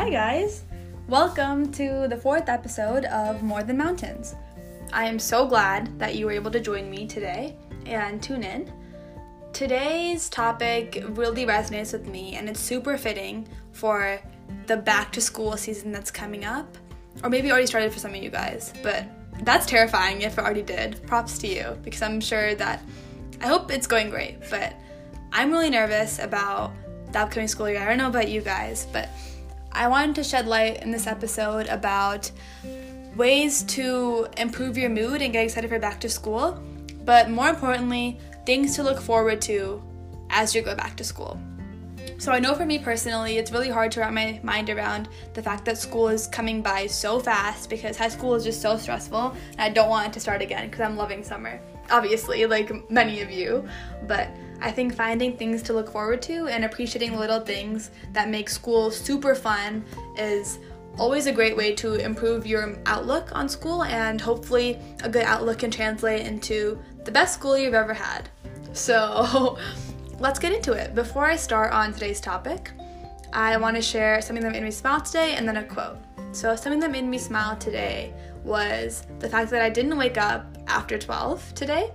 Hi, guys. Welcome to the fourth episode of More Than Mountains. I am so glad that you were able to join me today and tune in. Today's topic really resonates with me, and it's super fitting for the back to school season that's coming up. Or maybe already started for some of you guys, but that's terrifying if it already did. Props to you, because I'm sure that I hope it's going great, but I'm really nervous about the upcoming school year. I don't know about you guys, but I wanted to shed light in this episode about ways to improve your mood and get excited for back to school, but more importantly, things to look forward to as you go back to school. So I know for me personally, it's really hard to wrap my mind around the fact that school is coming by so fast because high school is just so stressful and I don't want it to start again because I'm loving summer. Obviously, like many of you, but I think finding things to look forward to and appreciating little things that make school super fun is always a great way to improve your outlook on school and hopefully a good outlook can translate into the best school you've ever had. So, let's get into it. Before I start on today's topic, I want to share something that made me smile today and then a quote. So, something that made me smile today was the fact that I didn't wake up after 12 today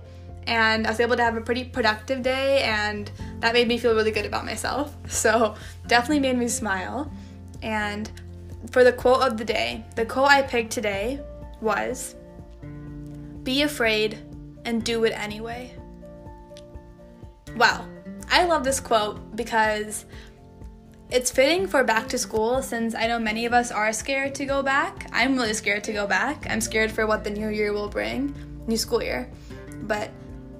and I was able to have a pretty productive day and that made me feel really good about myself. So, definitely made me smile. And for the quote of the day, the quote I picked today was Be afraid and do it anyway. Wow, I love this quote because it's fitting for back to school since I know many of us are scared to go back. I'm really scared to go back. I'm scared for what the new year will bring, new school year. But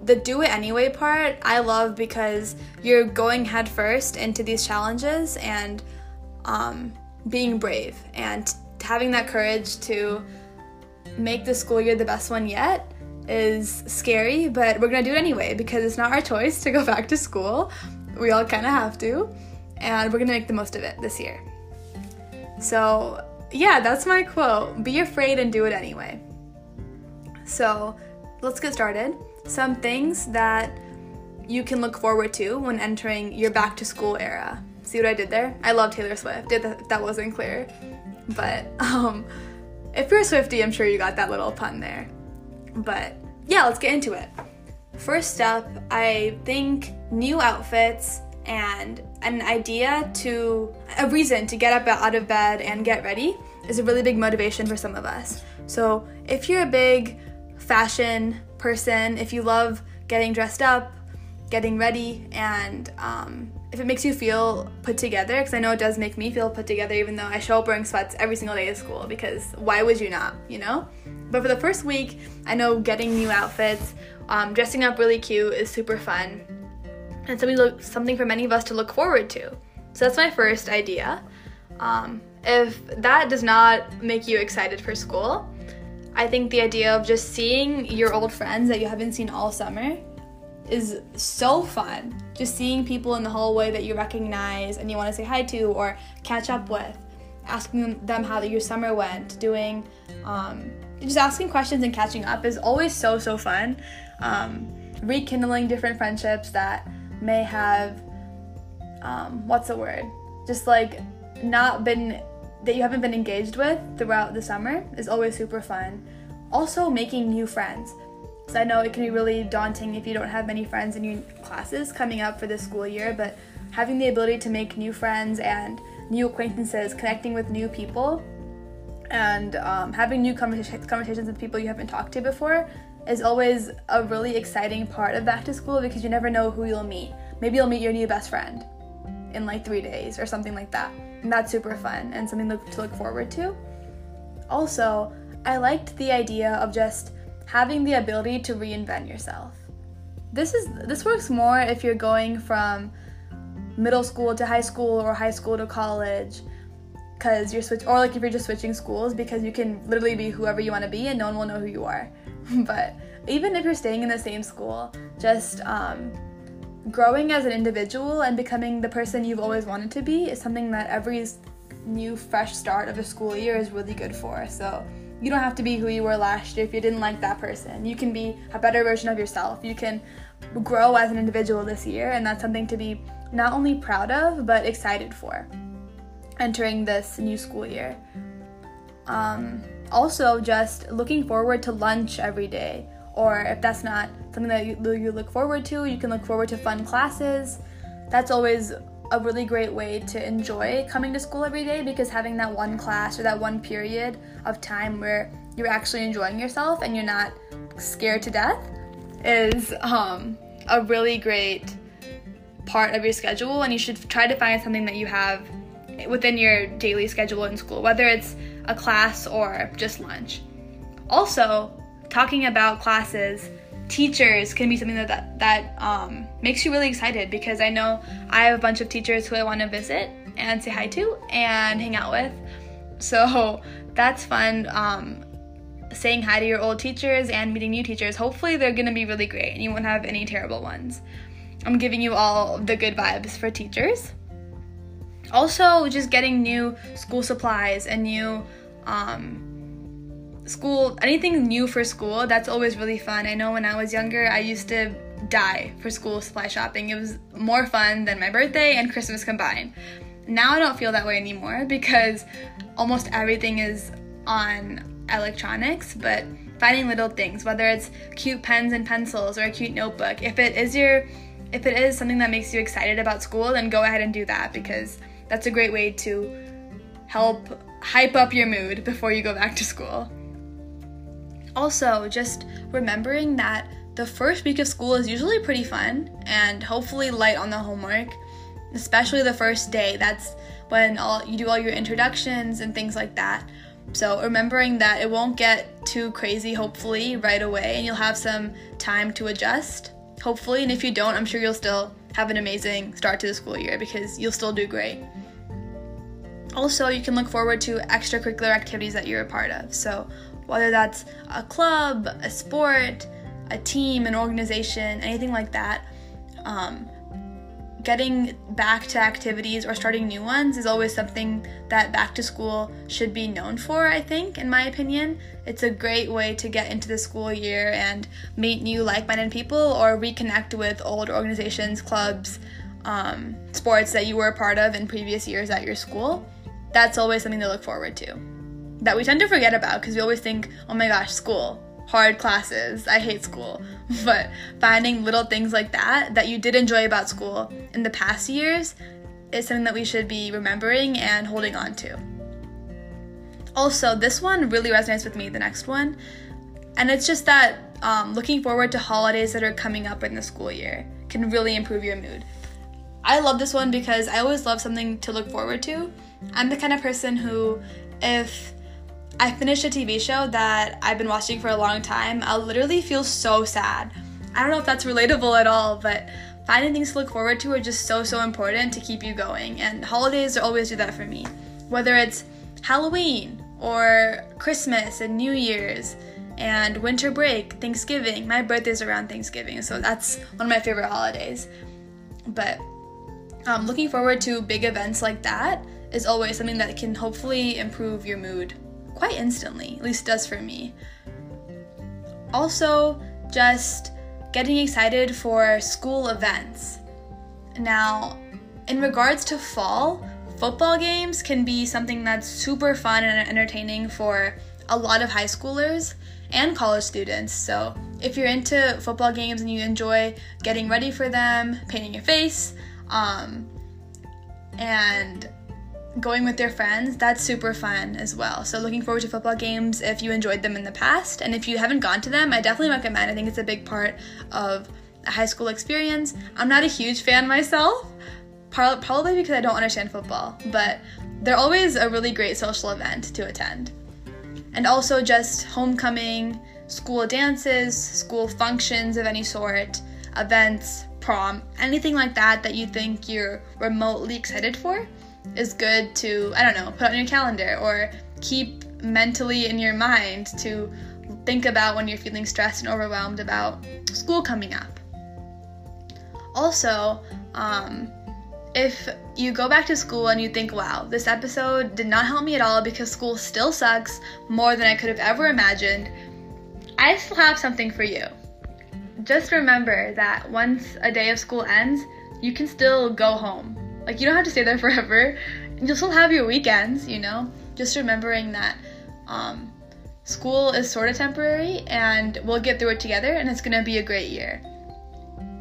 the do it anyway part, I love because you're going headfirst into these challenges and um, being brave and having that courage to make the school year the best one yet is scary, but we're gonna do it anyway because it's not our choice to go back to school. We all kind of have to, and we're gonna make the most of it this year. So, yeah, that's my quote be afraid and do it anyway. So, let's get started. Some things that you can look forward to when entering your back to school era. See what I did there? I love Taylor Swift. If that, that wasn't clear. But um, if you're a Swifty, I'm sure you got that little pun there. But yeah, let's get into it. First up, I think new outfits and an idea to a reason to get up out of bed and get ready is a really big motivation for some of us. So, if you're a big fashion person, if you love getting dressed up, getting ready, and um, if it makes you feel put together, because I know it does make me feel put together, even though I show up wearing sweats every single day of school, because why would you not, you know? But for the first week, I know getting new outfits, um, dressing up really cute is super fun, and something look, something for many of us to look forward to. So that's my first idea. Um, if that does not make you excited for school, I think the idea of just seeing your old friends that you haven't seen all summer is so fun. Just seeing people in the hallway that you recognize and you want to say hi to or catch up with, asking them how your summer went, doing um, just asking questions and catching up is always so so fun. Um, rekindling different friendships that may have um, what's the word? Just like not been that you haven't been engaged with throughout the summer is always super fun. Also, making new friends. So I know it can be really daunting if you don't have many friends in your classes coming up for this school year, but having the ability to make new friends and new acquaintances, connecting with new people, and um, having new conversations with people you haven't talked to before is always a really exciting part of back to school because you never know who you'll meet. Maybe you'll meet your new best friend in like three days or something like that. And that's super fun and something to look forward to. Also, I liked the idea of just having the ability to reinvent yourself. This is this works more if you're going from middle school to high school or high school to college because you're switch or like if you're just switching schools because you can literally be whoever you want to be and no one will know who you are but even if you're staying in the same school just um, growing as an individual and becoming the person you've always wanted to be is something that every new fresh start of a school year is really good for. So you don't have to be who you were last year if you didn't like that person. You can be a better version of yourself. You can grow as an individual this year and that's something to be not only proud of but excited for entering this new school year. Um, also, just looking forward to lunch every day, or if that's not something that you, you look forward to, you can look forward to fun classes. That's always a really great way to enjoy coming to school every day because having that one class or that one period of time where you're actually enjoying yourself and you're not scared to death is um, a really great part of your schedule and you should try to find something that you have within your daily schedule in school whether it's a class or just lunch also talking about classes teachers can be something that that, that um, makes you really excited because I know I have a bunch of teachers who I want to visit and say hi to and hang out with. So that's fun. Um, saying hi to your old teachers and meeting new teachers. Hopefully, they're gonna be really great and you won't have any terrible ones. I'm giving you all the good vibes for teachers. Also, just getting new school supplies and new um, school, anything new for school, that's always really fun. I know when I was younger, I used to die for school supply shopping. It was more fun than my birthday and Christmas combined. Now I don't feel that way anymore because almost everything is on electronics, but finding little things, whether it's cute pens and pencils or a cute notebook, if it is your if it is something that makes you excited about school, then go ahead and do that because that's a great way to help hype up your mood before you go back to school. Also, just remembering that the first week of school is usually pretty fun and hopefully light on the homework, especially the first day. That's when all you do all your introductions and things like that. So, remembering that it won't get too crazy hopefully right away and you'll have some time to adjust. Hopefully, and if you don't, I'm sure you'll still have an amazing start to the school year because you'll still do great. Also, you can look forward to extracurricular activities that you're a part of. So, whether that's a club, a sport, a team, an organization, anything like that. Um, getting back to activities or starting new ones is always something that back to school should be known for, I think, in my opinion. It's a great way to get into the school year and meet new like minded people or reconnect with old organizations, clubs, um, sports that you were a part of in previous years at your school. That's always something to look forward to that we tend to forget about because we always think, oh my gosh, school, hard classes, I hate school. But finding little things like that that you did enjoy about school in the past years is something that we should be remembering and holding on to. Also, this one really resonates with me, the next one. And it's just that um, looking forward to holidays that are coming up in the school year can really improve your mood. I love this one because I always love something to look forward to. I'm the kind of person who, if I finished a TV show that I've been watching for a long time, I'll literally feel so sad. I don't know if that's relatable at all, but finding things to look forward to are just so, so important to keep you going. And holidays always do that for me. Whether it's Halloween or Christmas and New Year's and winter break, Thanksgiving. My birthday's around Thanksgiving, so that's one of my favorite holidays. But um, looking forward to big events like that is always something that can hopefully improve your mood quite instantly, at least it does for me. Also, just getting excited for school events. Now, in regards to fall, football games can be something that's super fun and entertaining for a lot of high schoolers and college students. So, if you're into football games and you enjoy getting ready for them, painting your face, um, and going with their friends, that's super fun as well. So, looking forward to football games if you enjoyed them in the past. And if you haven't gone to them, I definitely recommend. I think it's a big part of a high school experience. I'm not a huge fan myself, probably because I don't understand football, but they're always a really great social event to attend. And also, just homecoming, school dances, school functions of any sort, events, prom, anything like that that you think you're remotely excited for is good to, I don't know, put on your calendar or keep mentally in your mind to think about when you're feeling stressed and overwhelmed about school coming up. Also, um, if you go back to school and you think, wow, this episode did not help me at all because school still sucks more than I could have ever imagined, I still have something for you. Just remember that once a day of school ends, you can still go home like you don't have to stay there forever. you'll still have your weekends, you know? Just remembering that um, school is sort of temporary and we'll get through it together and it's gonna be a great year.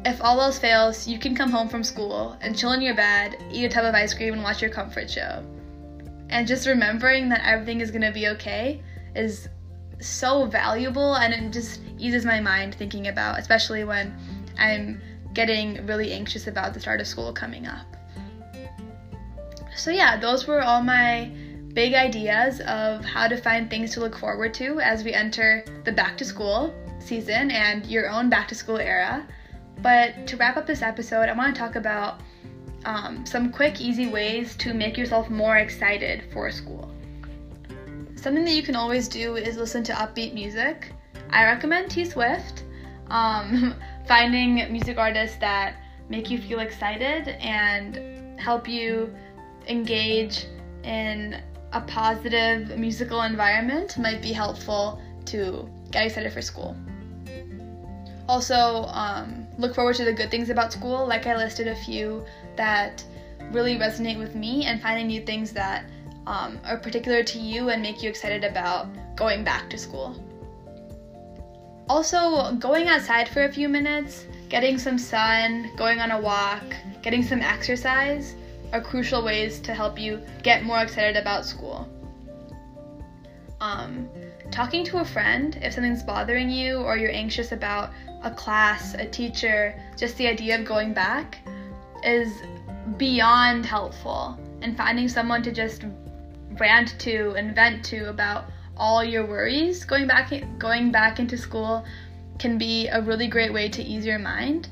If all else fails, you can come home from school and chill in your bed, eat a tub of ice cream, and watch your comfort show. And just remembering that everything is gonna be okay is so valuable and it just eases my mind thinking about, especially when I'm getting really anxious about the start of school coming up. So, yeah, those were all my big ideas of how to find things to look forward to as we enter the back to school season and your own back to school era. But to wrap up this episode, I want to talk about um, some quick, easy ways to make yourself more excited for school. Something that you can always do is listen to upbeat music. I recommend T Swift. Um, finding music artists that make you feel excited and help you engage in a positive musical environment might be helpful to get excited for school. Also, um, look forward to the good things about school. Like I listed a few that really resonate with me, and finding new things that um, are particular to you and make you excited about going back to school. Also, going outside for a few minutes, getting some sun, going on a walk, getting some exercise are crucial ways to help you get more excited about school. Um, talking to a friend if something's bothering you or you're anxious about a class, a teacher, just the idea of going back is beyond helpful. And finding someone to just rant to and vent to about all your worries going back going back into school can be a really great way to ease your mind.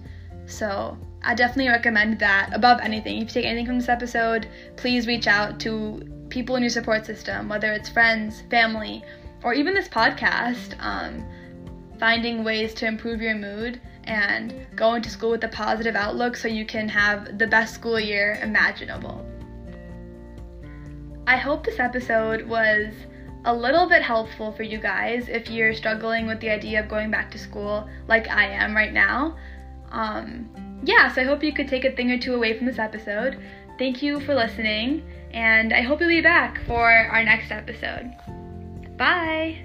So, I definitely recommend that above anything. If you take anything from this episode, please reach out to people in your support system, whether it's friends, family, or even this podcast. Um, finding ways to improve your mood and go into school with a positive outlook so you can have the best school year imaginable. I hope this episode was a little bit helpful for you guys if you're struggling with the idea of going back to school like I am right now. Um, yeah, so I hope you could take a thing or two away from this episode. Thank you for listening, and I hope you'll be back for our next episode. Bye!